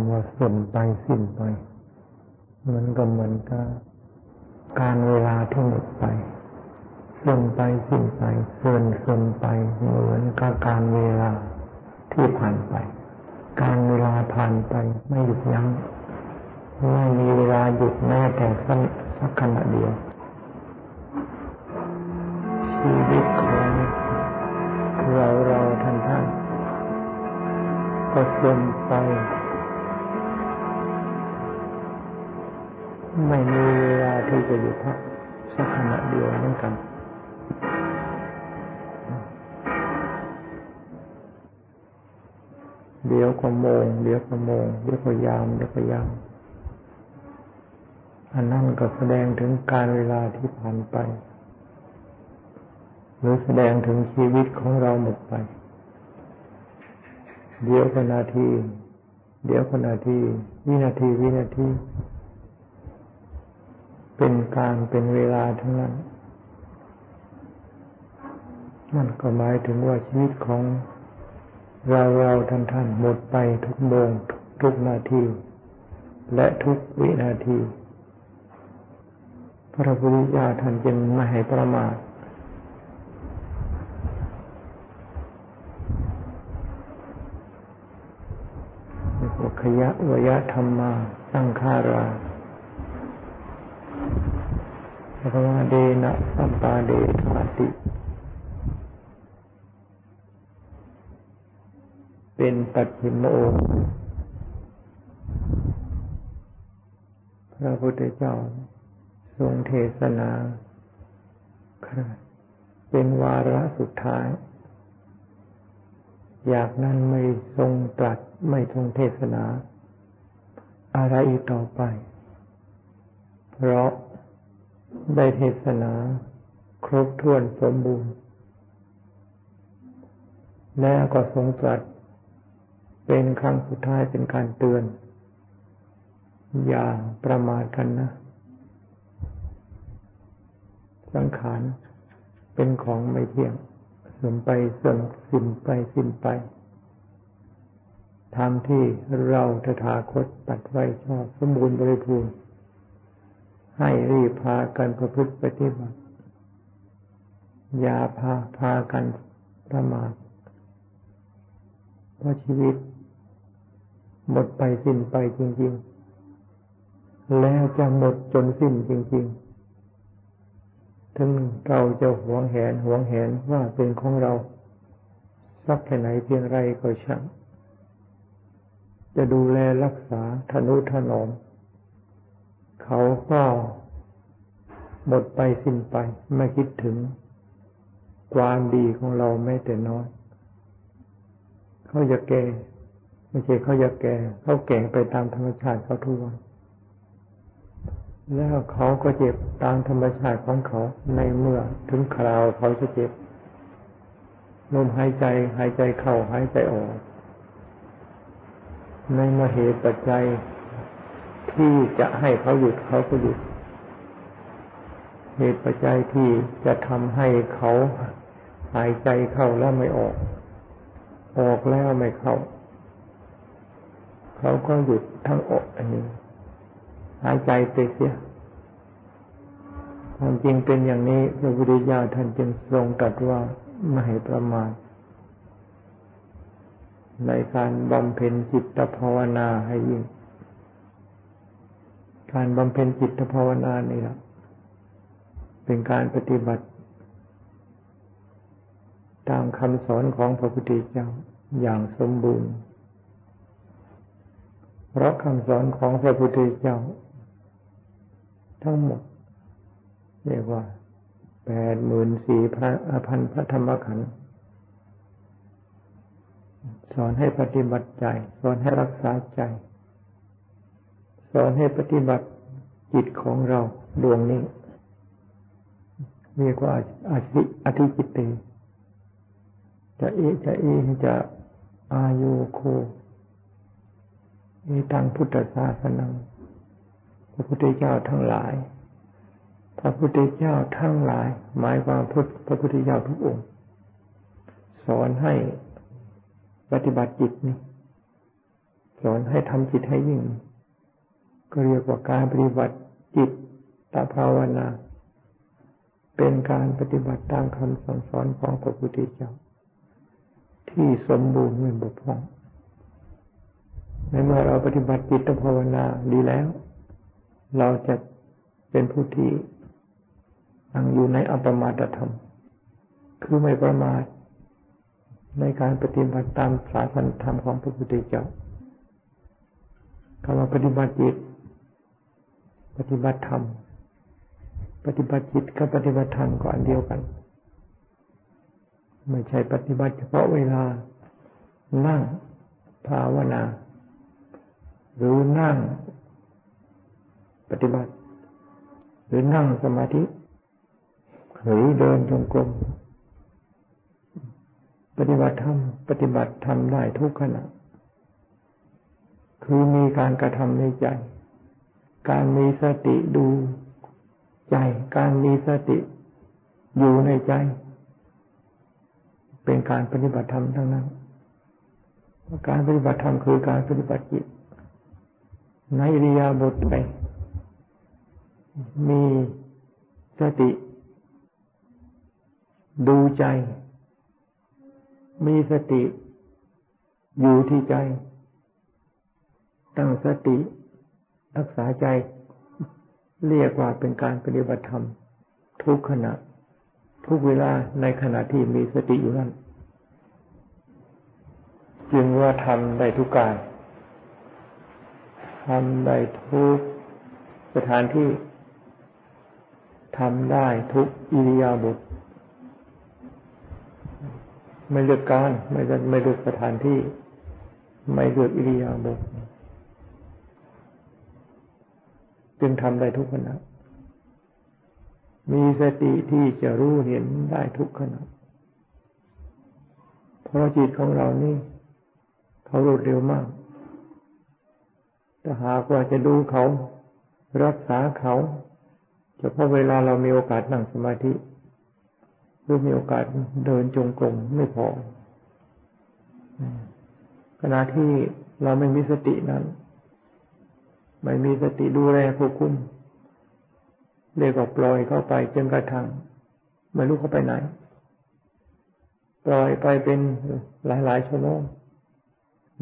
ำว่าส่วนไปสิ้นไป มันก็เหมือนกับการเวลาที่หมดไปส่วนไปสิ้นไปเสื่อนเสื่อมไปเหมือนกับการเวลาที่ผ่านไป การเวลาผ่านไปไม่หยุดยัง้งไม่มีเวลาหยุดแม้แต่สักขณะเดียวชีวิตของเราเราท่านท่านก็เสื่อมไป ไม่มีเวลาที่จะหยุดพักสักขณะเดียวเหมือนกัน เดี๋ยวก็โมง เดี๋ยวก็โมง เดี๋ยวก็ยาม เดี๋ยวก็ยาม อันนั้นก็แสดงถึงการเวลาที่ผ่านไป หรือแสดงถึงชีวิตของเราหมดไป เดี๋ยวก็นาที เดี๋ยวก็นาที วินาที วินาที เป็นการเป็นเวลาทั้งนั้น นั่นก็หมายถึงว่าชีวิตของเราเราท่านท่านหมดไปทุกโมงทุกนาที และทุกวินาที พระพุทธเจ้าท่านจึงไม่ให้ประมาทขยะวยะธรรมาสังขาราพ ระวาเดนะสัมปาเดธาติ เป็นปัจฉิมโอพระพุทธเจ้าทรงเทศนาเป็นวาระสุดท้าย อยากนั้นไม่ทรงตรัสไม่ทรงเทศนา อะไรอีกต่อไป เพราะ ได้เทศนา ครบถ้วนสมบูรณ์ แล้วก็ทรงตรัสเป็นครั้งสุดท้ายเป็นการเตือน อย่าประมาทกันนะ สังขารเป็นของไม่เที่ยงเสื่อมไปเสื่อมสิ้นไปสิ้นไปทำที่เราตถาคตตัดไว้ชอบสมบูรณ์บริบูรณ์ ให้รีบพากันประพฤติปฏิบัติ อย่าพาพากันประมาทเพราะชีวิต หมดไปสิ้นไปจริง ๆ แล้วจะหมดจนสิ้นจริง ๆ ถึงเราจะหวงแหนหวงแหนว่าเป็นของเรา สักแค่ไหนเพียงไรก็ช่างจะดูแลรักษาทนุถนอม เขาก็หมดไปสิ้นไปไม่คิดถึงความดีของเราแม้แต่น้อย เขาจะแก่ ไม่ใช่เขาจะแก่ เขาแก่ไปตามธรรมชาติเขาทุกวันแล้วเขาก็เจ็บตามธรรมชาติของเขาในเมื่อถึงคราวเขาจะเจ็บลมหายใจหายใจเข้าหายใจออก ในมาเหตุปัจจัย ที่จะให้เขาหยุดเขาก็หยุดเหตุปัจจัยที่จะทำให้เขาหายใจเข้าแล้วไม่ออก ออกแล้วไม่เข้า เขาก็หยุดทั้งอกอันนี้ หายใจไปเสียความจริงเป็นอย่างนี้พระพุทธเจ้าท่านจึงทรงตรัสว่าไม่ให้ประมาทในการบำเพ็ญจิตภาวนาให้ยิ่ง การบำเพ็ญจิตภาวนานี่แหละเป็นการปฏิบัติ ตามคำสอนของพระพุทธเจ้าอย่างสมบูรณ์ เพราะคำสอนของพระพุทธเจ้า ทั้งหมด เรียกว่าแปดหมื่นสี่พันพระธรรมขันธ์สอนให้ปฏิบัติใจ สอนให้รักษาใจ สอนให้ปฏิบัติจิตของเราดวงนี้เรียกว่าอาธิอธิจิตเตจะเอจะเอจะอายุโคมีทางพุทธศาสนาพระพุทธเจ้าทั้งหลาย พระพุทธเจ้าทั้งหลาย หมายความพุทธพระพุทธเจ้าทุกองค์ สอนให้ปฏิบัติจิตนี้ สอนให้ทำจิตให้ยิ่ง ก็เรียกว่าการปฏิบัติจิตตภาวนา เป็นการปฏิบัติตามคำสั่งสอนของพระพุทธเจ้า ที่สมบูรณ์ไม่บกพร่องในเมื่อเราปฏิบัติจิตภาวนาดีแล้ว เราจะเป็นผู้ที่ตั้งอยู่ในอัปมาตธรรม คือไม่ประมาทในการปฏิบัติตามสาสนธรรมของพระพุทธเจ้าคำว่าปฏิบัติจิต ปฏิบัติธรรม ปฏิบัติจิตกับปฏิบัติธรรมก็อันเดียวกัน ไม่ใช่ปฏิบัติเฉพาะเวลา นั่งภาวนา หรือนั่ง ปฏิบัติ หรือนั่งสมาธิ หรือเดินจงกรมปฏิบัติธรรม ปฏิบัติธรรมได้ทุกขณะ คือมีการกระทำในใจ การมีสติดูใจ การมีสติอยู่ในใจ เป็นการปฏิบัติธรรมทั้งนั้น การปฏิบัติธรรมคือการปฏิบัติจิตในริยาบทไปมีสติ ดูใจ มีสติ อยู่ที่ใจ ตั้งสติ รักษาใจ เรียกว่าเป็นการปฏิบัติธรรม ทุกขณะ ทุกเวลาในขณะที่มีสติอยู่นั่นจึงว่าทำได้ทุกการทำได้ทุกสถานที่ทำได้ทุกอิริยาบถไม่เลือกการไม่ไม่เลือกสถานที่ ไม่เลือกอิริยาบถ จึงทำได้ทุกขณะ มีสติที่จะรู้เห็นได้ทุกขณะ เพราะจิตของเรานี่ เขารวดเร็วมาก แต่หากว่าจะดูเขา รักษาเขาเฉพาะเวลาเรามีโอกาสนั่งสมาธิหรือมีโอกาสเดินจงกรมไม่พอขณะที่เราไม่มีสตินั้น ไม่มีสติดูแลควบคุมเรียกว่าปล่อยเข้าไปจนกระทั่งไม่รู้เขาไปไหน ปล่อยไปเป็นหลายๆชั่วโมง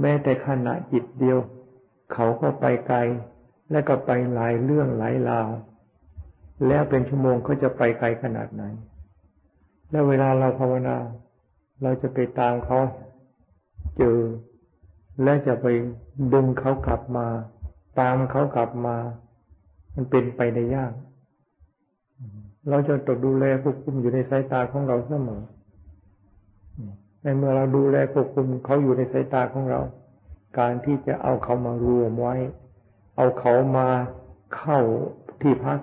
แม้แต่ขณะจิตเดียว เขาก็ไปไกล และก็ไปหลายเรื่องหลายราว แล้วเป็นชั่วโมงเขาจะไปไกลขนาดไหน แล้วเวลาเราภาวนา เราจะไปตามเขาเจอ และจะไปดึงเขากลับมา ตามเขากลับมา มันเป็นไปได้ยาก เราจะต้องดูแลควบคุมอยู่ในสายตาของเราเสมอในเมื่อเราดูแลควบคุมเขาอยู่ในสายตาของเรา การที่จะเอาเขามารวมไว้ เอาเขามาเข้าที่พัก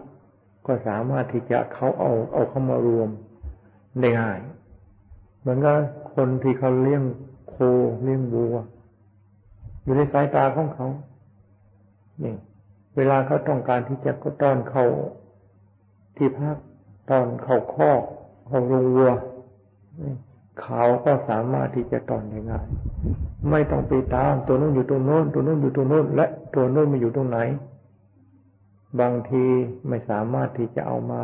ก็สามารถที่จะเขาเอาเอาเขามารวมได้ง่ายเหมือนกับคนที่เขาเลี้ยงโคเลี้ยงวัว อยู่ในสายตาของเขา นี่เวลาเขาต้องการที่จะก็ต้อนเขาที่พักตอนเขาคอกเขาลงวัวเขาก็สามารถที่จะตอนได้ง่ายไม่ต้องไปตามตัวนู้นอยู่ตรงโน้น ตัวนู้นอยู่ตรงโน้น และตัวโน้นมันอยู่ตรงไหน บางทีไม่สามารถที่จะเอามา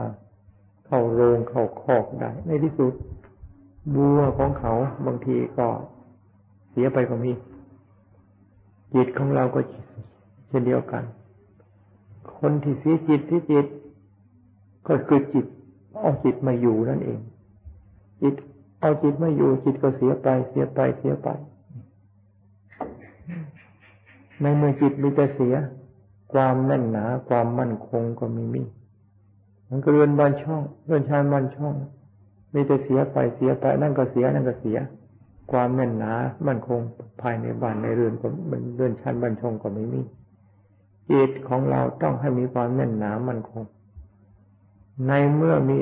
เข้าโรงเข้าคอกได้ในที่สุดบัวของเขาบางทีก็เสียไปก็มีจิตของเราก็ เช่นเดียวกัน คนที่เสียจิตที่จิต ก็คือจิต เอาจิตมาอยู่นั่นเอง จิต เอาจิตมาอยู่ จิตก็เสียไป เสียไปเสียไป ในเมื่อจิตมีแต่เสีย ความแน่นหนาความมั่นคงก็ไม่มีมันก็เรือนบานช่องเรือนชานบานช่องมีแต่เสียไปเสียไปนั่นก็เสียนั่นก็เสีย ความแน่นหนา มั่นคงภายในบ้านในเรือนก็มันเรือนชานบ้านช่องก็ไม่มี จิตของเราต้องให้มีความแน่นหนามั่นคง ในเมื่อมี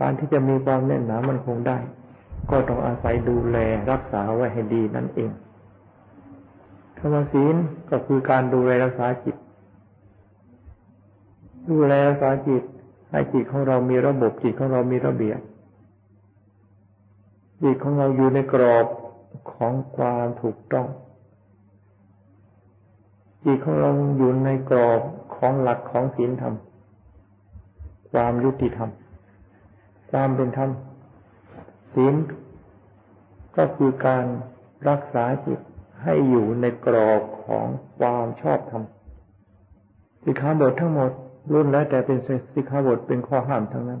การที่จะมีความแน่นหนามั่นคงได้ ก็ต้องอาศัยดูแลรักษาไว้ให้ดีนั่นเองธรรมศีลก็คือการดูแลรักษาจิต ดูแลรักษาจิตให้จิตของเรามีระบบจิตของเรามีระเบียบจิตของเราอยู่ในกรอบของความถูกต้อง จิตของเราอยู่ในกรอบของหลักของศีลธรรม ความยุติธรรม ความเป็นธรรม ศีลก็คือการรักษาจิตให้อยู่ในกรอบของความชอบธรรมสิกขาบททั้งหมดรุ่นแล้วแต่เป็นสิกขาบทเป็นข้อห้ามทั้งนั้น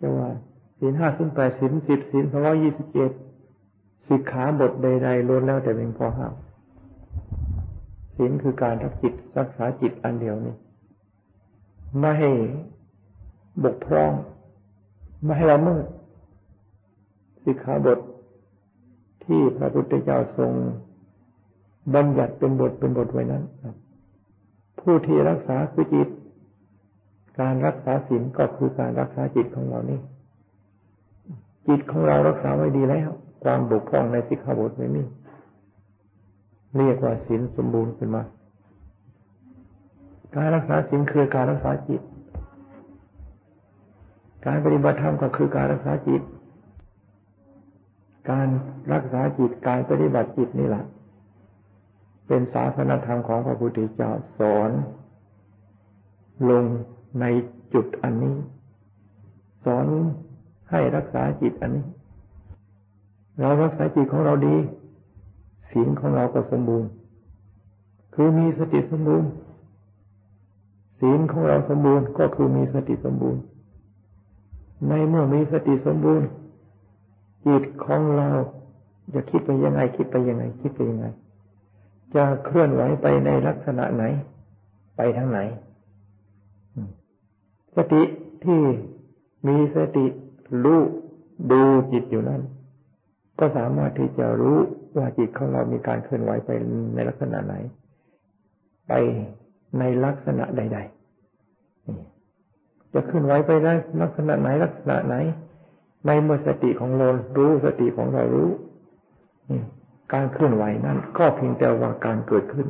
จะว่าศีลห้าศีลแปดศีลสิบศีลสองร้อยี่สิบเจ็ดสิกขาบทใดๆล้วนแล้วแต่เป็นข้อห้าม ศีลคือการรักจิตรักษาจิตอันเดียวนี้ไม่ให้บกพร่อง ไม่ให้ละเมิดสิกขาบทที่พระพุทธเจ้าทรงบัญญัติเป็นบทเป็นบทไว้นั้น ผู้ที่รักษาคือจิต การรักษาศีลก็คือการรักษาจิตของเรานี่ จิตของเรารักษาไว้ดีแล้ว ความบกพร่องในสิกขาบทไม่มี เรียกว่าศีลสมบูรณ์ขึ้นมา การรักษาศีลคือการรักษาจิต การปฏิบัติธรรมก็คือการรักษาจิต การรักษาจิตการปฏิบัติจิตนี่แหละเป็นศาสนธรรมของพระพุทธเจ้าสอน ลงในจุดอันนี้ สอนให้รักษาจิตอันนี้ เรารักษาจิตของเราดี ศีลของเราก็สมบูรณ์ คือมีสติสมบูรณ์ ศีลของเราสมบูรณ์ก็คือมีสติสมบูรณ์ ในเมื่อมีสติสมบูรณ์ จิตของเราจะคิดไปยังไงคิดไปยังไง คิดไปยังไง จะเคลื่อนไหวไปในลักษณะไหน ไปทางไหน สติที่มีสติรู้ดูจิตอยู่นั้น ก็สามารถที่จะรู้ว่าจิตของเรามีการเคลื่อนไหวไปในลักษณะไหน ไปในลักษณะใด ๆ จะเคลื่อนไหวไปได้ลักษณะไหนลักษณะไหน ในเมื่อสติของเรารู้สติของเรารู้การเคลื่อนไหวนั้น ก็เพียงแต่ว่าการเกิดขึ้น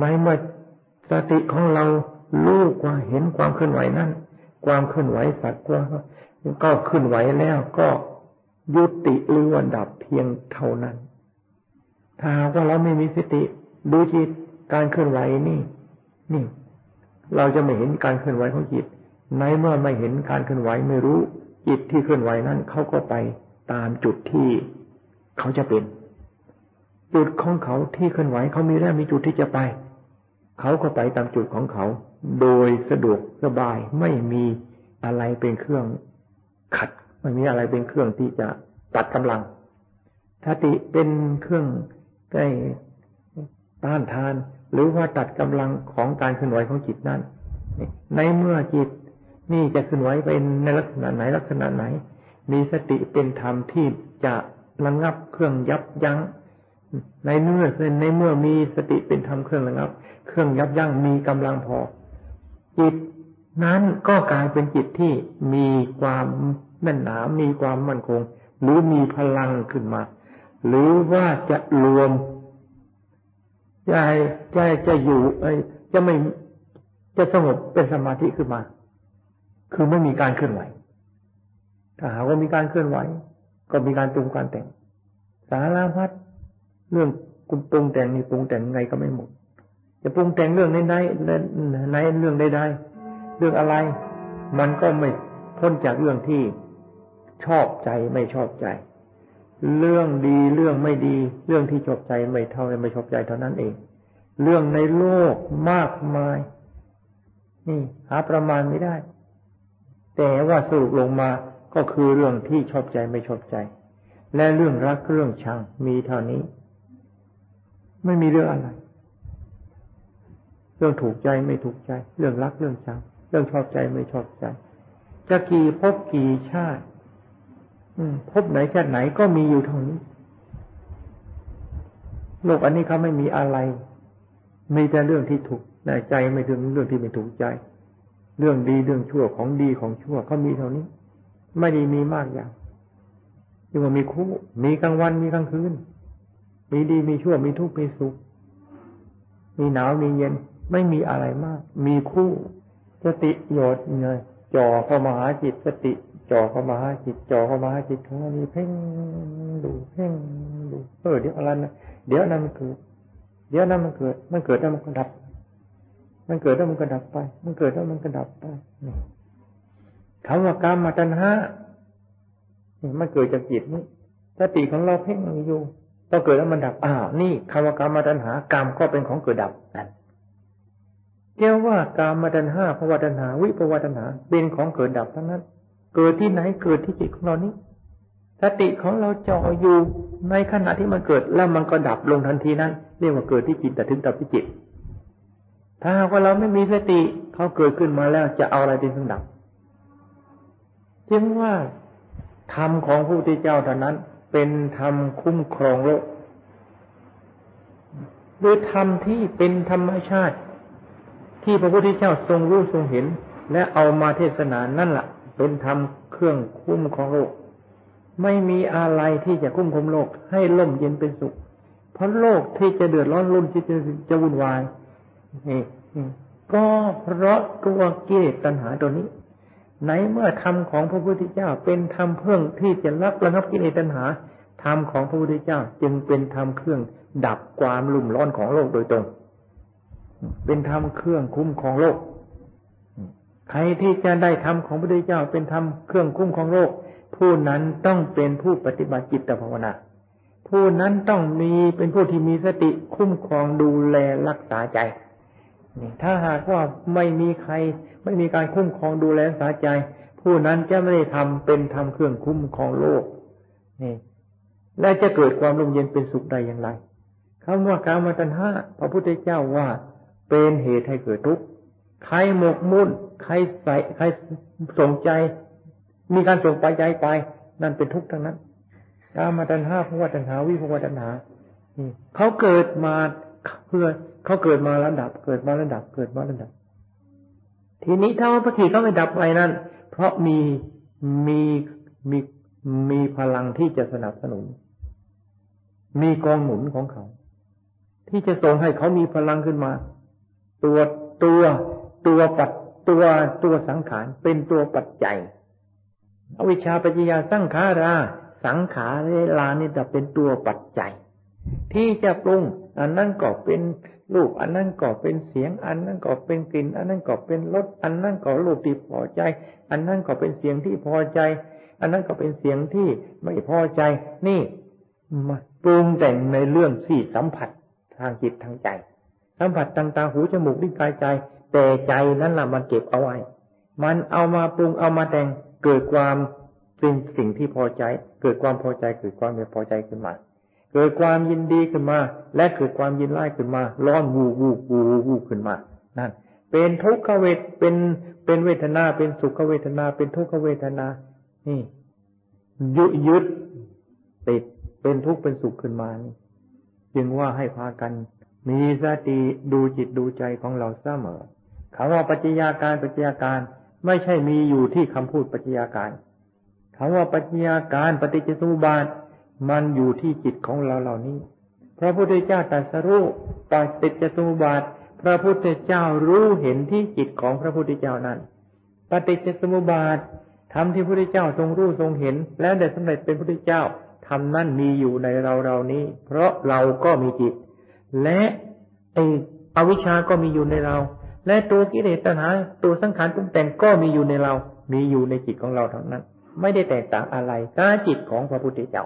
ในเมื่อสติของเรารู้ว่าเห็นความเคลื่อนไหวนั้น ความเคลื่อนไหวสักว่าก็เคลื่อนไหวแล้วก็ ยุติหรือว่าดับเพียงเท่านั้น ถ้าว่าเราไม่มีสติดูจิตการเคลื่อนไหวนี่ นี่ เราจะไม่เห็นการเคลื่อนไหวของจิต ในเมื่อไม่เห็นการเคลื่อนไหวไม่รู้ จิตที่เคลื่อนไหวนั้นเขาก็ไปตามจุดที่เขาจะเป็น จุดของเขาที่เคลื่อนไหวเขามีแล้วมีจุดที่จะไป เขาก็ไปตามจุดของเขา โดยสะดวกสบายไม่มีอะไรเป็นเครื่องขัด ไม่มีอะไรเป็นเครื่องที่จะตัดกำลังสติเป็นเครื่องใกล้ต้านทาน หรือว่าตัดกำลังของการเคลื่อนไหวของจิตนั้นในเมื่อจิตนี่จะเคลื่อนไหวไปในลักษณะไหนลักษณะไหน มีสติเป็นธรรมที่จะระงับเครื่องยับยั้ง ในเมื่อในเมื่อมีสติเป็นธรรมเครื่องระงับ เครื่องยับยั้งมีกำลังพอ จิตนั้นก็กลายเป็นจิตที่มีความ แน่นหนามีความมั่นคง หรือมีพลังขึ้นมา หรือว่าจะรวมจะจะจะอยู่ไอ้จะไม่จะสงบเป็นสมาธิขึ้นมา คือไม่มีการเคลื่อนไหวถ้าหากว่ามีการเคลื่อนไหว ก็มีการปรุงการแต่ง สารพัดเรื่องกุปรุงแต่งนี่ปรุงแต่งไงก็ไม่หมด จะปรุงแต่งเรื่องใดๆในเรื่องใดๆเรื่องอะไร มันก็ไม่พ้นจากเรื่องที่ ชอบใจไม่ชอบใจ เรื่องดีเรื่องไม่ดี เรื่องที่ชอบใจไม่เท่าไม่ชอบใจเท่านั้นเอง เรื่องในโลกมากมาย นี่ หาประมาณไม่ได้ แต่ว่าสรุปลงมาก็คือเรื่องที่ชอบใจไม่ชอบใจ และเรื่องรักเรื่องชังมีเท่านี้ ไม่มีเรื่องอะไร เรื่องถูกใจไม่ถูกใจ เรื่องรักเรื่องชัง เรื่องชอบใจไม่ชอบใจ จะกี่พบกี่ชาติ พบไหนชาติไหนก็มีอยู่เท่านี้ โลกอันนี้เขาไม่มีอะไร มีแต่เรื่องที่ถูกในใจไม่ถึงเรื่องที่ไม่ถูกใจ เรื่องดีเรื่องชั่วของดีของชั่วเขามีเท่านี้ ไม่ได้มีมากอย่างยังว่ามีคู่มีกลางวันมีกลางคืน มีดีมีชั่วมีทุกข์มีสุข มีหนาวมีเย็น ไม่มีอะไรมาก มีคู่สติโยดเงยจ่อเข้ามาหาจิตสติ จ่อเข้ามาหาจิตจ่อเข้ามาหาจิตของเรานี่เพ่งดูเพ่งดูเออเดี๋ยวอะไรนะเดี๋ยวนั้นมันเกิด เดี๋ยวนั้นมันเกิด มันเกิดแล้วมันก็ดับ มันเกิดแล้วมันก็ดับไป มันเกิดแล้วมันก็ดับไปนี่คำว่ากรรมมาตัณหามันเกิดจากจิตนี้สติของเราเพ่งอยู่ต้อเกิดแล้วมันดับอ้าวนี่คำว่ากรรมมาตัณหากรรมก็เป็นของเกิดดับนั่นเรียกว่ากรรมมาตัณหาภวตัณหา วิภวตัณหาเป็นของเกิดดับทั้งนั้น เกิดที่ไหนเกิดที่จิตของเรานี้สติของเราจ่ออยู่ในขณะที่มันเกิดแล้วมันก็ดับลงทันทีนั้น เรียกว่าเกิดที่จิตแต่ถึงดับที่จิต ถ้าหากว่าเราไม่มีสติเขาเกิดขึ้นมาแล้วจะเอาอะไรเป็นเครื่องดับจึงว่าธรรมของผู้ที่เจ้าเท่านั้น เป็นธรรมคุ้มครองโลกโดยธรรมที่เป็นธรรมชาติ ที่พระพุทธเจ้าทรงรู้ทรงเห็น และเอามาเทศนานั่นแหละ เป็นธรรมเครื่องคุ้มของโลก ไม่มีอะไรที่จะคุ้มครองโลก ให้ล่มเย็นเป็นสุข เพราะโลกที่จะเดือดร้อนรุ่นที่จะจะวุ่นวายนี่ก็เพราะตัวกิเลสตัณหาตัวนี้ ไหนเมื่อธรรมของพระพุทธเจ้า เป็นธรรมเพื่อที่จะรับระงับกิเลสตัณหาธรรมของพระพุทธเจ้า จึงเป็นธรรมเครื่องดับความลุ่มร้อนของโลกโดยตรง เป็นธรรมเครื่องคุ้มของโลก ใครที่จะได้ธรรมของพระพุทธเจ้าเป็นธรรมเครื่องคุ้มของโลกผู้นั้นต้องเป็นผู้ปฏิบัติจิตภาวนา ผู้นั้นต้องมีเป็นผู้ที่มีสติคุ้มครองดูแลรักษาใจถ้าหากว่าไม่มีใคร ไม่มีการคุ้มครองดูแลสาใจ ผู้นั้นจะไม่ได้ทำเป็นทำเครื่องคุ้มครองโลกนี่และจะเกิดความร่มเย็นเป็นสุขได้อย่างไรคำว่าการมาตัณหาพระพุทธเจ้าว่าเป็นเหตุให้เกิดทุกข์ ใครหมกมุ่น ใครใส่ใครสนใจ มีการส่งไปใจไป นั่นเป็นทุกข์ทั้งนั้นการมาตัณหาภวตัณหาวิภวตัณหาเขาเกิดมาเพื่อเขาเกิดมาแล้วดับ เกิดมาแล้วดับ เกิดมาแล้วดับ ทีนี้ถ้าว่าปฏิเขาไม่ดับไปนั้นเพราะมีมีมีมีพลังที่จะสนับสนุน มีกองหนุนของเขา ที่จะส่งให้เขามีพลังขึ้นมา ตัวตัว ตัวปัดตัวตัวสังขารเป็นตัวปัจจัยอวิชชาปัจจยาสังขารา สังขารเลานี่จะเป็นตัวปัจจัย ที่จะปรุง อันนั้นก็เป็นรูปอันนั้นก็เป็นเสียง อันนั้นก็เป็นกลิ่น อันนั้นก็เป็นรสอันนั้นก็รูปที่พอใจ อันนั้นก็เป็นเสียงที่พอใจ อันนั้นก็เป็นเสียงที่ไม่พอใจ นี่มาปรุงแต่งในเรื่องที่สัมผัสทางจิตทางใจ สัมผัสทางตาหูจมูกลิ้นกายใจ แต่ใจนั้นแหละมันเก็บเอาไว้ มันเอามาปรุงเอามาแต่งเกิดความเป็นสิ่งที่พอใจ เกิดความพอใจเกิดความไม่พอใจขึ้นมา เกิดความยินดีขึ้นมา และเกิดความยินไล่ขึ้นมา ร้อนวูวูวูวูขึ้นมา นั่น เป็นทุกขเวทเป็นเป็นเวทนา เป็นสุขเวทนา เป็นทุกขเวทนา นี่ยึดยึดติดเป็นทุกข์เป็นสุขขึ้นมานี่จึงว่าให้พากัน มีสติดูจิตดูใจของเราเสมอ คำว่าปัจจัยาการปัจจัยาการไม่ใช่มีอยู่ที่คำพูดปัจจัยาการคำว่าปัจจัยาการปฏิจจสมุปบาทมันอยู่ที่จิตของเราเหล่านี้ พระพุทธเจ้าตรัสรู้ปฏิจจสมุปบาท พระพุทธเจ้ารู้เห็นที่จิตของพระพุทธเจ้านั้นปฏิจจสมุปบาททำที่พระพุทธเจ้าทรงรู้ทรงเห็น แล้วได้สำเร็จเป็นพระพุทธเจ้าทำนั่นมีอยู่ในเราเรานี้ เพราะเราก็มีจิต และไออวิชาก็มีอยู่ในเรา และตัวกิเลสตัณหาตัวสังขารปรุงแต่งก็มีอยู่ในเรา มีอยู่ในจิตของเราทั้งนั้น ไม่ได้แตกต่างอะไรกับจิตของพระพุทธเจ้า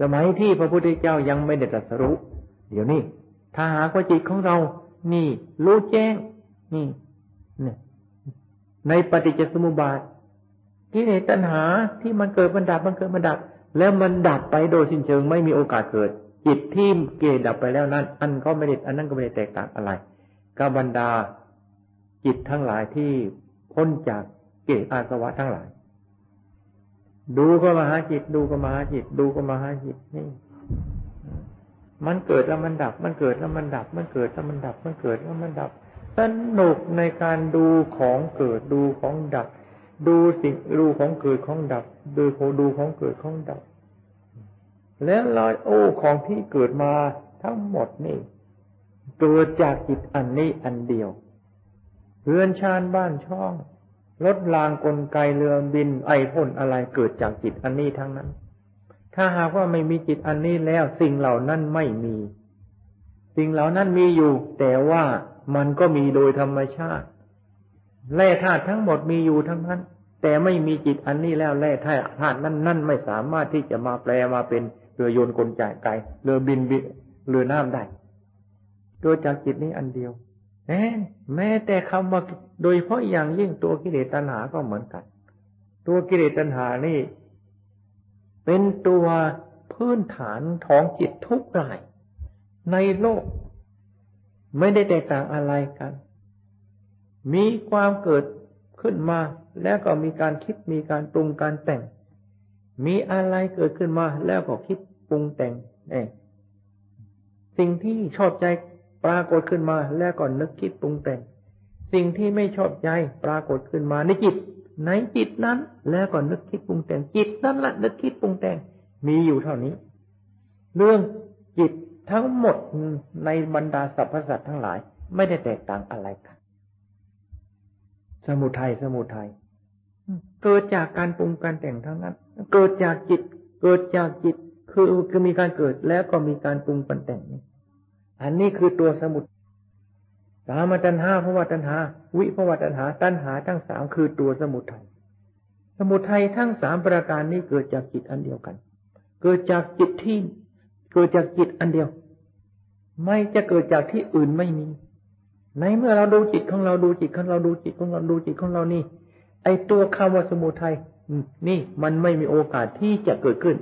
สมัยที่พระพุทธเจ้ายังไม่ได้ตรัสรู้ เดี๋ยวนี้ถ้าหากว่าจิตของเรา นี่ รู้แจ้ง นี่เนี่ยในปฏิจจสมุปบาทกิเลสตัณหาที่มันเกิดมันดับมันเกิดมันดับ แล้วมันดับไปโดยสิ้นเชิงไม่มีโอกาสเกิด จิตที่เกดดับไปแล้วนั้น อันก็ไม่ได้อันนั้นก็ไม่ได้แตกต่างอะไรกบรรดาจิตทั้งหลายที่พ้นจากเกศอาสวะทั้งหลาย ดูก็มาหาจิต ดูก็มาหาจิต ดูก็มาหาจิตนี่ มันเกิดแล้วมันดับ มันเกิดแล้วมันดับ มันเกิดแล้วมันดับ มันเกิดแล้วมันดับสนุกในการดูของเกิดดูของดับ ดูสิ่งดูของเกิดของดับ ดูดูของเกิดของดับ แล้วลอยโอ้ของที่เกิดมาทั้งหมดนี่เกิดจากจิตอันนี้อันเดียวเรือนชานบ้านช่องรถรางกลไกเรือบินไอพ่นอะไรเกิดจากจิตอันนี้ทั้งนั้นถ้ถ้าหากว่าไม่มีจิตอันนี้แล้วสิ่งเหล่านั้นไม่มี สิ่งเหล่านั้นมีอยู่ แต่ว่ามันก็มีโดยธรรมชาติ แร่ธาตุทั้งหมดมีอยู่ทั้งนั้น แต่ไม่มีจิตอันนี้แล้วแร่ธาตุธาตุนั้นนั่นไม่สามารถที่จะมาแปลมาเป็น เรือโยนกลจ่ายไกเรือบินบิเรือน้ำได้โดยจากจิตนี้อันเดียวแม้แม้แต่คำว่าโดยเพราะอย่างยิ่งตัวกิเลสตัณหาก็เหมือนกัน ตัวกิเลสตัณหานี่ เป็นตัวพื้นฐานของจิตทุกราย ในโลก ไม่ได้แตกต่างอะไรกัน มีความเกิดขึ้นมาแล้วก็มีการคิดมีการปรุงการแต่ง มีอะไรเกิดขึ้นมาแล้วก็คิด ปรุงแต่งเองสิ่งที่ชอบใจปรากฏขึ้นมา แล้วก็นึกคิดปรุงแต่ง สิ่งที่ไม่ชอบใจปรากฏขึ้นมาในจิต ในจิตนั้น แล้วก็นึกคิดปรุงแต่งจิตนั้นละนึกคิดปรุงแต่งมีอยู่เท่านี้ เรื่องจิตทั้งหมดในบรรดาสรรพสัตว์ทั้งหลาย ไม่ได้แตกต่างอะไรกัน สมุทัยสมุทัยเกิดจากการปรุงการแต่งทั้งนั้น เกิดจากจิต เกิดจากจิต คือคือมีการเกิดแล้วก็มีการปรุงการแต่ง อันนี้คือตัวสมุทสามตัณหาภวตัณหา วิภวตัณหา ตัณหาทั้งสามคือตัวสมุทัย สมุทัยทั้งสามประการนี้เกิดจากจิตอันเดียวกัน เกิดจากจิตที่ เกิดจากจิตอันเดียว ไม่จะเกิดจากที่อื่นไม่มี ในเมื่อเราดูจิตของเราดูจิตของเราดูจิตของเราดูจิตของเรานี่ ไอตัวคำว่าสมุทัย นี่มันไม่มีโอกาสที่จะเกิดขึ้น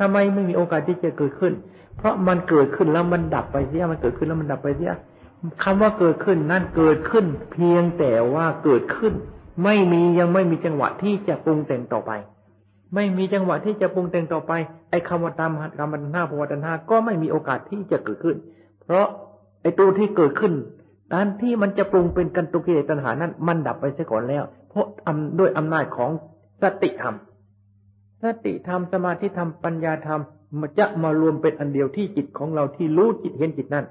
ทำไมไม่มีโอกาสที่จะเกิดขึ้น เพราะมันเกิดขึ้นแล้วมันดับไปเสีย มันเกิดขึ้นแล้วมันดับไปเสียคำว่าเกิดขึ้นนั่นเกิดขึ้น เพียงแต่ว่าเกิดขึ้น ไม่มียังไม่มีจังหวะที่จะปรุงแต่งต่อไป ไม่มีจังหวะที่จะปรุงแต่งต่อไป ไอ้คำว่าตามหัตกรรมันห้าภวตันหาก็ไม่มีโอกาสที่จะเกิดขึ้น เพราะไอ้ตัวที่เกิดขึ้นการที่มันจะปรุงเป็นกันตุกิเลสตัณหานั้น มันดับไปเสียก่อนแล้ว เพราะด้วยอำนาจของ สติธรรม สติธรรมสมาธิธรรมปัญญาธรรมมันจะมารวมเป็นอันเดียวที่จิตของเราที่รู้จิตเห็นจิตนั่น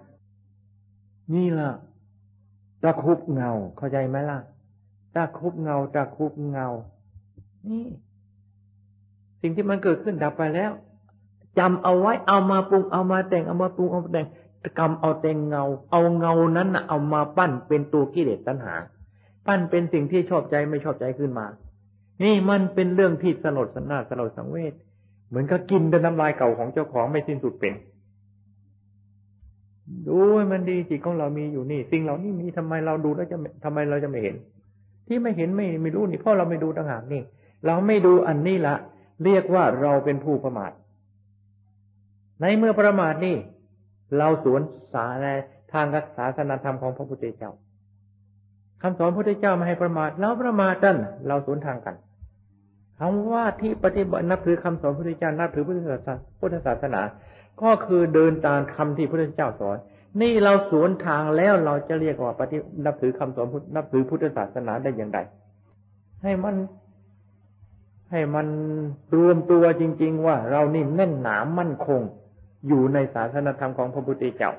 นี่ล่ะตะคุบเงาเข้าใจไหมล่ะตะคุบเงาตะคุบเงา นี่ สิ่งที่มันเกิดขึ้นดับไปแล้วจำเอาไว้เอามาปรุงเอามาแต่งเอามาปรุงเอามาแต่งกรรมเอาแต่งเงา เอาเงานั้นเอามาปั้นเป็นตัวกิเลสตัณหา ปั้นเป็นสิ่งที่ชอบใจไม่ชอบใจขึ้นมา นี่มันเป็นเรื่องที่สลดสนาสลดสังเวชเหมือนกับกินเป็นน้ำลายเก่าของเจ้าของไม่สิ้นสุดเป็นดูมันดีจิตของเรามีอยู่นี่ สิ่งเหล่านี้มีทำไมเราดูแล้วจะทำไมเราจะไม่เห็น ที่ไม่เห็นไม่ไม่รู้นี่เพราะเราไม่ดูต่างหากนี่ เราไม่ดูอันนี้ละเรียกว่าเราเป็นผู้ประมาท ในเมื่อประมาทนี่ เราสวนสาในทางรักษาสนาธรรมของพระพุทธเจ้าคำสอนพระพุทธเจ้าไม่ให้ประมาทเราประมาทกันเราสวนทางกัน คำว่าที่ปฏิบัตินับถือคำสอนพระพุทธเจ้านับถือพุทธศาสนาพุทธศาสนา ก็คือเดินตามคำที่พระพุทธเจ้าสอน นี่เราสวนทางแล้วเราจะเรียกว่าปฏินับถือคำสอนนับถือพุทธศาสนาได้อย่างไร ให้มัน ให้มันรวมตัวจริง ๆ ว่าเรานี่แน่นหนามั่นคง อยู่ในศาสนธรรมของพระพุทธเจ้า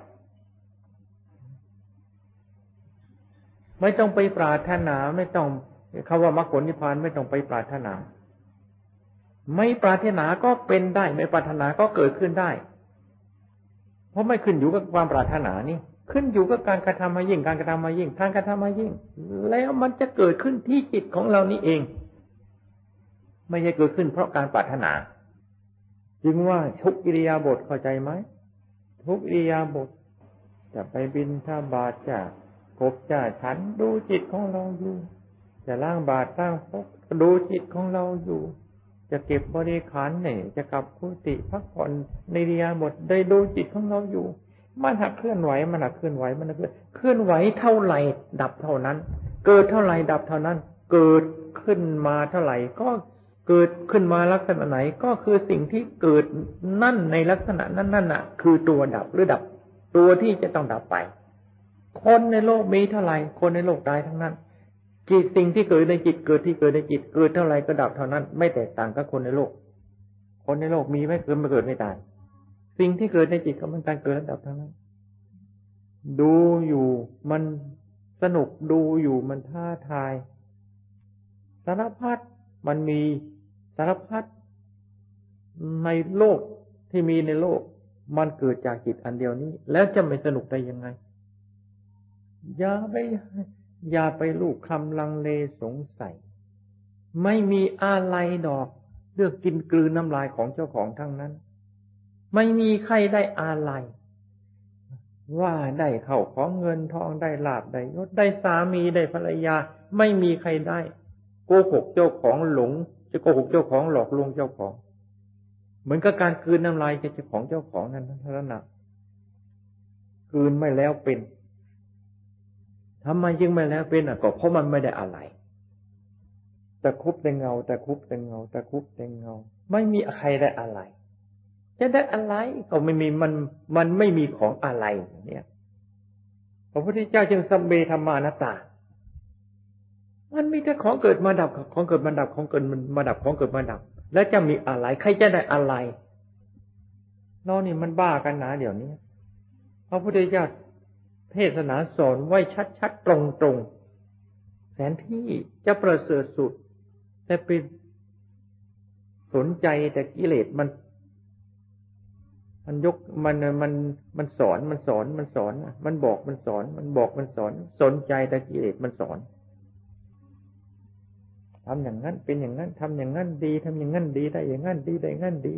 ไม่ต้องไปปรารถนาไม่ต้องคาว่ามรรคผลนิพพานไม่ต้องไปปรารถนา ไม่ปรารถนาก็เป็นได้ ไม่ปรารถนาก็เกิดขึ้นได้ เพราะไม่ขึ้นอยู่กับความปรารถนานี่ ขึ้นอยู่กับการกระทำมายิ่ง การกระทำมายิ่งการกระทำมายิ่ง แล้วมันจะเกิดขึ้นที่จิตของเรานี่เอง ไม่ใช่เกิดขึ้นเพราะการปรารถนา จึงว่าทุกอิริยาบถเข้าใจไหมทุกอิริยาบถจะไปบินท่าบาทจะกบจะฉันดูจิตของเราอยู่ จะล่างบาทล่างพกดูจิตของเราอยู่ จะเก็บบริขารเนี่ยจะกลับกุฏิพักผ่อนในเรียหมดได้ดูจิตของเราอยู่ มันหักเคลื่อนไหวมันหักเคลื่อนไหวมันหักเคลื่อนเคลื่อนไหวเท่าไหร่ ดับเท่านั้น เกิดเท่าไหร่ดับเท่านั้น เกิดขึ้นมาเท่าไหร่ก็เกิดขึ้นมาลักษณะไหนก็คือสิ่งที่เกิดนั่นในลักษณะนั้นนั่นน่ะ คือตัวดับหรือดับ ตัวที่จะต้องดับไป คนในโลกมีเท่าไหร่คนในโลกตายทั้งนั้น จิตสิ่งที่เกิดในจิตเกิดที่เกิดในจิตเกิดเท่าไรก็ดับเท่านั้น ไม่แตกต่างกับคนในโลก คนในโลกมีไม่เกิดไม่เกิดไม่ตาย สิ่งที่เกิดในจิตก็มันการเกิดและดับเท่านั้น ดูอยู่มันสนุกดูอยู่มันท้าทาย สารพัดมันมีสารพัดในโลกที่มีในโลก มันเกิดจากจิตอันเดียวนี้ แล้วจะไม่สนุกได้ยังไง อย่าไป อย่าไปลูกคำลังเลสงสัย ไม่มีอะไรดอก เลือกกินกลืนน้ำลายของเจ้าของทั้งนั้น ไม่มีใครได้อะไรว่าได้เข้าของเงินทองได้ลาบได้ยศได้สามีได้ภรรยา ไม่มีใครได้ โกหกเจ้าของหลง จะโกหกเจ้าของหลอกลวงเจ้าของ เหมือนกับการคืนน้ำลายเจ้าของเจ้าของนั้นทั้งนั้นคืนไม่แล้วเป็น ทำไมจึงไม่แล้วเป็นอะก็เพราะมันไม่ได้อะไรแต่คุบแต่เงาแต่คุบแต่เงาแต่คุบแต่เงา ไม่มีใครได้อะไร จะได้อะไรก็ไม่มีมันมันไม่มีของอะไรเนี่ยพระพุทธเจ้าจึงสัมเบธรรมานตา มันมีแต่ของเกิดมาดับของเกิดมาดับของเกิดมาดับของเกิดมาดับ แล้วจะมีอะไร ใครจะได้อะไรนอนี่มันบ้ากันนะเดี๋ยวนี้พระพุทธเจ้า เทศนาสอนไว้ชัดๆ ตรงๆแสนที่จะประเสริฐสุด แต่เป็นสนใจแต่กิเลสมัน มันยกมันมันมันสอนมันสอนมันสอนมันบอกมันสอน มันบอกมันสอน สนใจแต่กิเลสมันสอนทำอย่างนั้นเป็นอย่างนั้นทำอย่างนั้นดีทำอย่างนั้นดีได้อย่างนั้นดีได้อย่างนั้นดี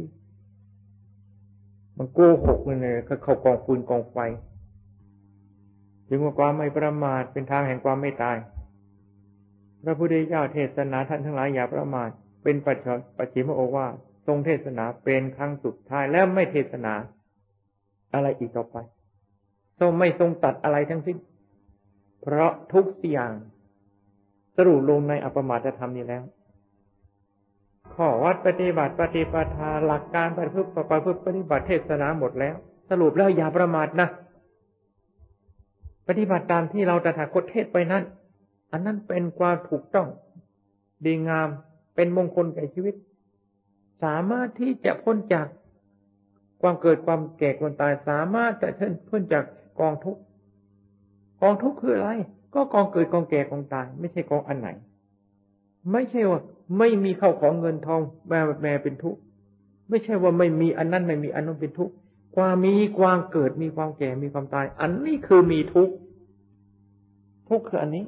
มันโกหกเลยเขาเขากองฟืนกองไฟ จึงว่าความไม่ประมาทเป็นทางแห่งความไม่ตาย พระพุทธเจ้าเทศนาท่านทั้งหลายอย่าประมาทเป็นปัจจปัจฉิมโอวาทรงเทศนาเป็นครั้งสุดท้ายแล้วไม่เทศนาอะไรอีกต่อไปทรงไม่ทรงตัดอะไรทั้งสิ้น เพราะทุกอย่งสรุปลงในอัปมาทธรรมนี้แล้วข้อวัดปฏิบัติปฏิปทาหลักการปฏิพฤติปฏิบัติเทศนาหมดแล้ว สรุปแล้วอย่าประมาทนะ ปฏิบัติตามที่เราตถาคตเทศไปนั้น อันนั้นเป็นความถูกต้อง ดีงามเป็นมงคลแก่ชีวิต สามารถที่จะพ้นจากความเกิดความแก่ความตายสามารถจะเชิญพ้นจากกองทุกข์กองทุกข์คืออะไร ก็กองเกิดกองแก่กองตาย ไม่ใช่กองอันไหน ไม่ใช่ว่า ไม่มีเข้าของเงินทองแม่แม่เป็นทุกข์ไม่ใช่ว่าไม่มีอันนั้นไม่มีอันนั้นเป็นทุกข์ ความมีความเกิดมีความแก่มีความตาย อันนี้คือมีทุกข์ทุกข์คืออันนี้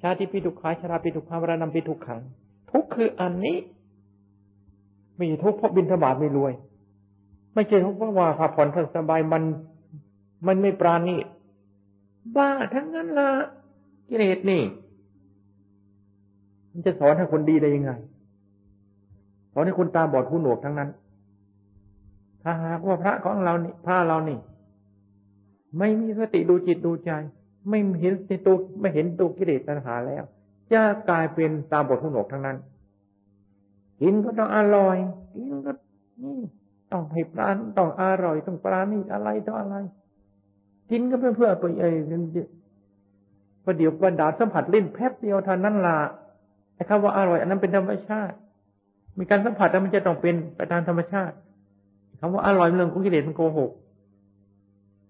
ชาติพิทุกขาชราพิทุกขาวรานำพิทุกขัง ทุกข์คืออันนี้ มีทุกข์เพราะบินธบาตไม่รวย ไม่ใช่ทุกข์เพราะว่าผ่าผ่อนสบายมัน มันไม่ปราณีบ้าทั้งนั้นละกิเลสนี่ มันจะสอนให้คนดีได้ยังไงสอนให้คนตาบอดหูหนวกทั้งนั้น ถ้าหากว่าพระของเรานี่พระเรานี่ ไม่มีสติดูจิตดูใจ ไม่เห็นตัวไม่เห็นตัวกิเลสตัณหาแล้ว จะกลายเป็นตามบทหุนหกทั้งนั้น กินก็ต้องอร่อย กินก็นี่ต้องให้ปลาต้องอร่อยต้องปลานี่อะไรต้องอะไร กินก็เพื่อเพื่อไปเอประเดี๋ยวประดาสัมผัสลิ้นแป๊บเดียวเท่านั้นละไอ้คำว่าอร่อย อันนั้นเป็นธรรมชาติ มีการสัมผัสแล้วมันจะต้องเป็นไปตามธรรมชาติ คำว่าอร่อยเรื่องของกิเลสมันโกหก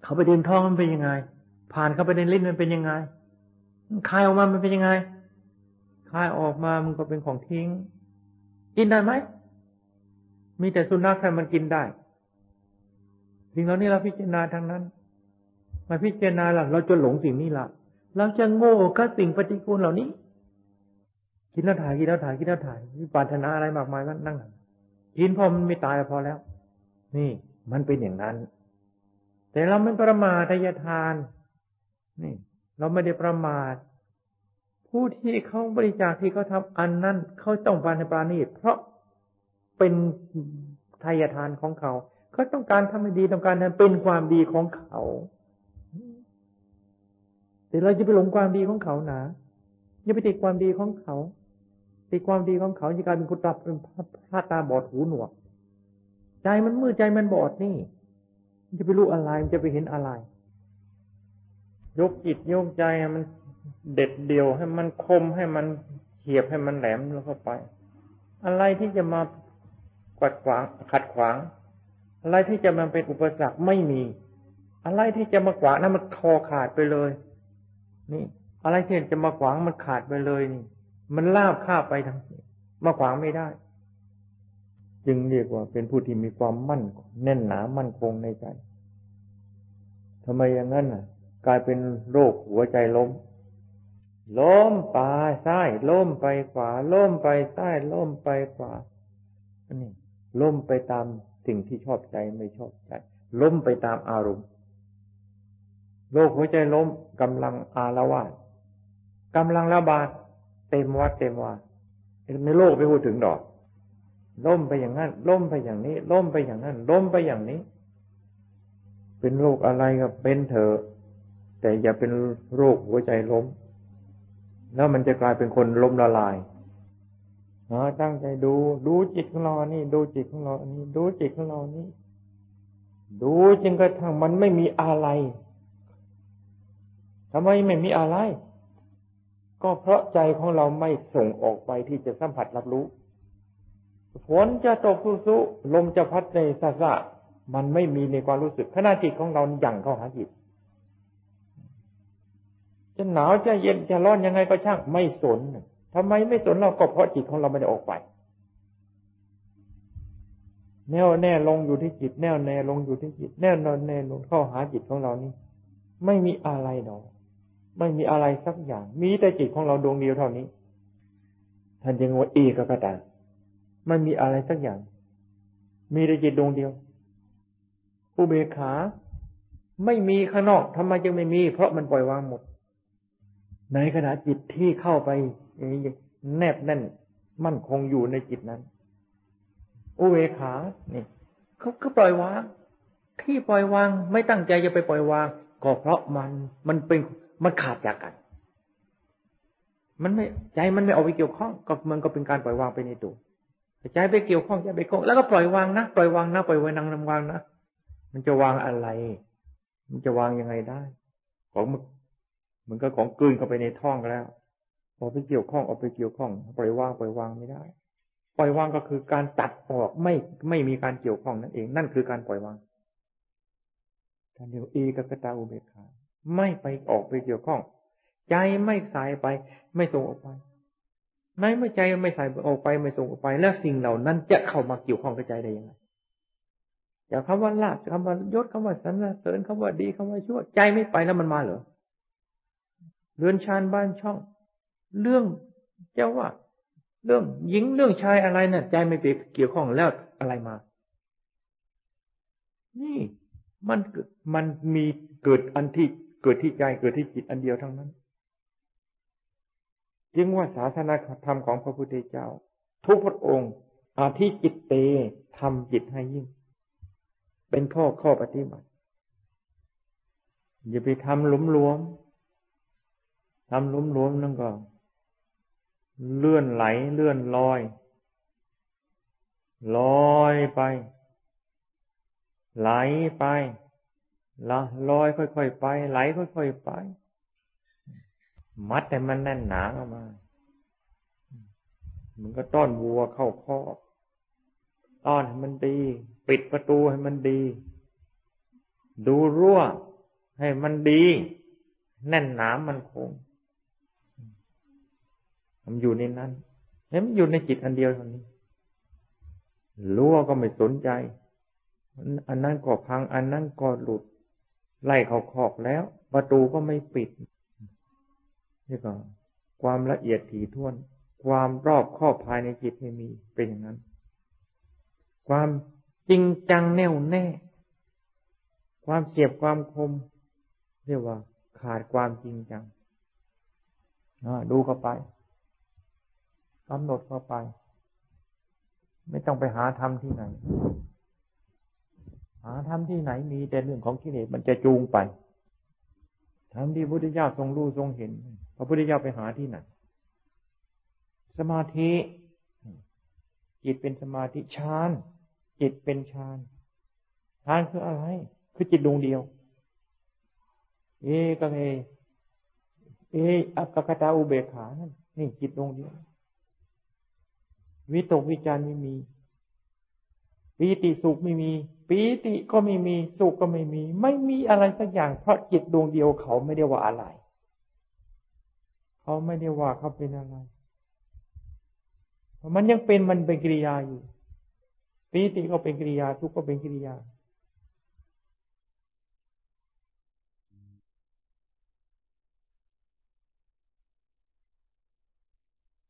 เขาไปเดินท้องมันเป็นยังไง ผ่านเข้าไปในลิ้นมันเป็นยังไงคายออกมามันเป็นยังไงคายออกมามันก็เป็นของทิ้ง กินได้ไหม มีแต่สุนัขแค่มันกินได้สิ่งเหล่านี้เราพิจารณาทางนั้น มาพิจารณาล่ะ เราจะหลงสิ่งนี้ล่ะ เราจะโง่กับสิ่งปฏิกูลเหล่านี้ กินแล้วถ่ายกินแล้วถ่ายกินแล้วถ่ายมีปรารถนาอะไรมากมายก็นั่งกินพอมันไม่ตายพอแล้ว นี่มันเป็นอย่างนั้น แต่เราไม่ประมาทยทาน นี่ เราไม่ได้ประมาท ผู้ที่เขาบริจาคที่เขาทาอันนั้นเขาต้องการในปราณีเพราะเป็นทายทานของเขาเขาต้องการทำให้ดีต้องการนั้นเป็นความดีของเขาแต่เราจะไปหลงความดีของเขาหนาอย่าไปติดความดีของเขาติดความดีของเขาจะกลายเป็นคนตับเป็นพระตาบอดหูหนวก ใจมันมืดใจมันบอดนี่ มันจะไปรู้อะไร มันจะไปเห็นอะไร ยกจิตยกใจมันเด็ดเดี่ยวให้มันคมให้มันเฉียบให้มันแหลมแล้วเข้าไป อะไรที่จะมากัดขวาง ขัดขวาง อะไรที่จะมาเป็นอุปสรรคไม่มี อะไรที่จะมาขวางนั้นมันคอขาดไปเลย นี่ อะไรที่จะมาขวางมันขาดไปเลยนี่ มันลาบข้าไปทั้งมาขวางไม่ได้ จึงเรียกว่าเป็นผู้ที่มีความมั่นแน่นหนามั่นคงในใจทำไมอย่างนั้นน่ะ กลายเป็นโรคหัวใจล้ม ล้มไปซ้ายล้มไปขวา ล้มไปซ้ายล้มไปขวาอันนี้ล้มไปตามสิ่งที่ชอบใจไม่ชอบใจ ล้มไปตามอารมณ์โรคหัวใจล้มกำลังอาละวาดกำลังระบาดเต็มวัดเต็มวาในโลกไปพูดถึงดอก ล้มไปอย่างนั้นล้มไปอย่างนี้ล้มไปอย่างนั้นล้มไปอย่างนี้ เป็นโรคอะไรก็เป็นเถอะแต่อย่าเป็นโรคหัวใจล้ม แล้วมันจะกลายเป็นคนล้มละลายเนาตั้งใจดู ดูจิตของเรานี่ ดูจิตของเรานนี้ดูจิตของเรานี่ ดูจนกระทั่งมันไม่มีอะไรทำไมไม่มีอะไร ก็เพราะใจของเราไม่ส่งออกไปที่จะสัมผัสรับรู้ ฝนจะตกสุๆลมจะพัดในซาซามันไม่มีในความรู้สึกขณะจิตของเราอย่างเข้าหาจิตจะหนาวจะเย็นจะร้อนยังไงก็ช่างไม่สนทำไมไม่สนเราก็เพราะจิตของเราไม่ได้ออกไป แน่วแน่ลงอยู่ที่จิต แน่วแน่ลงอยู่ที่จิต แน่วนอนแน่ลงเข้าหาจิตของเรานี่ไม่มีอะไรดอกไม่มีอะไรสักอย่าง มีแต่จิตของเราดวงเดียวเท่านี้ท่านจึงว่าเอกกตา ไม่มีอะไรสักอย่าง มีแต่จิตดวงเดียวอุเบกขา ไม่มีข้างนอกทำไมจึงไม่มี เพราะมันปล่อยวางหมด ในขณะจิตที่เข้าไปแนบแน่น มั่นคงอยู่ในจิตนั้น อุเบกขานี่เขาก็ปล่อยวาง ที่ปล่อยวาง ไม่ตั้งใจจะไปปล่อยวาง ก็เพราะมันมันเป็นมันขาดจากกัน มันไม่ใจมันไม่เอาไปเกี่ยวข้องก็มันก็เป็นการปล่อยวางไปในตัว ใจไปเกี่ยวข้องใจไปข้องแล้วก็ปล่อยวางนะปล่อยวางนะปล่อยวางนังนำวางนะมันจะวางอะไร มันจะวางยังไงได้ ของมันมันก็ของกลืนเข้าไปในท้องแล้วพอไปเกี่ยวข้องเอาไปเกี่ยวข้อง ปล่อยวางปล่อยวางไม่ได้ ปล่อยวางก็คือการตัดออกไม่ไม่มีการเกี่ยวข้องนั่นเอง นั่นคือการปล่อยวางท่านเรียกเอกกตาอุเบกขาไม่ไปออกไปเกี่ยวข้อง ใจไม่สายไป ไม่ส่งออกไป ในเมื่อใจไม่ใส่ออกไปไม่ส่งออกไป แล้วสิ่งเหล่านั้นจะเข้ามาเกี่ยวข้องกับใจได้ยังไงอย่างคำว่าลาบคำว่ายศคำว่าสรรเสริญคำว่าดีคำว่าชั่วใจไม่ไปแล้วมันมาเหรอเรือนชานบ้านช่อง เรื่องเจ้าว่า เรื่องหญิงเรื่องชายอะไรนะ่ะ ใจไม่ไปเกี่ยวข้องแล้วอะไรมา นี่มันมันมีเกิดอันที่เกิดที่ใจเกิดที่จิตอันเดียวทั้งนั้น จึงว่าศาสนาธรรมของพระพุทธเจ้า ทุกพระองค์อาทิจิตเตทำจิตให้ยิ่ง เป็นข้อข้อปฏิบัติ อย่าไปทำหลุมหลวมทำหลุมหลวมนั่นก็ เลื่อนไหลเลื่อนลอย ลอยไป ไหลไปละลอยค่อยๆไป ไหลค่อยๆไป มัดให้มันแน่นหนาเข้ามา มันก็ต้อนวัวเข้าคอกต้อนให้มันดี ปิดประตูให้มันดี ดูรั่ว ให้มันดี แน่นหนามันคง มันอยู่ในนั้นเห็นมันอยู่ในจิตอันเดียวเท่านี้รั่วก็ไม่สนใจ อันนั้นก็พัง อันนั้นก็หลุด ไล่เขาคอกแล้ว ประตูก็ไม่ปิด นี่ก็ความละเอียดถี่ถ้วน ความรอบครอบภายในจิตไม่มีเป็นอย่างนั้น ความจริงจังแน่วแน่ ความเสียบความคม เรียกว่า ขาดความจริงจังดูเข้าไปกำหนดเข้าไป ไม่ต้องไปหาทำที่ไหน หาทำที่ไหนมีแต่เรื่องของกิเลสมันจะจูงไปทำที่พุทธเจ้าทรงรู้ทรงเห็น พระพุทธเจ้าไปหาที่ไหนสมาธิจิตเป็นสมาธิฌานจิตเป็นฌานฌานคืออะไร คือจิตดวงเดียว เอก็เอเออักกตาอุเบกขานั่นนี่จิตดวงเดียววิตกวิจารไม่มีปีติสุขไม่มีปีติก็ไม่มีสุขก็ไม่มี ไม่มีอะไรสักอย่างเพราะจิตดวงเดียวเขาไม่ได้ว่าอะไร เขาไม่ได้ว่าเขาเป็นอะไรมันยังเป็นมันเป็นกิริยาอยู่ปีติก็เป็นกิริยา ทุกข์ก็เป็นกิริยา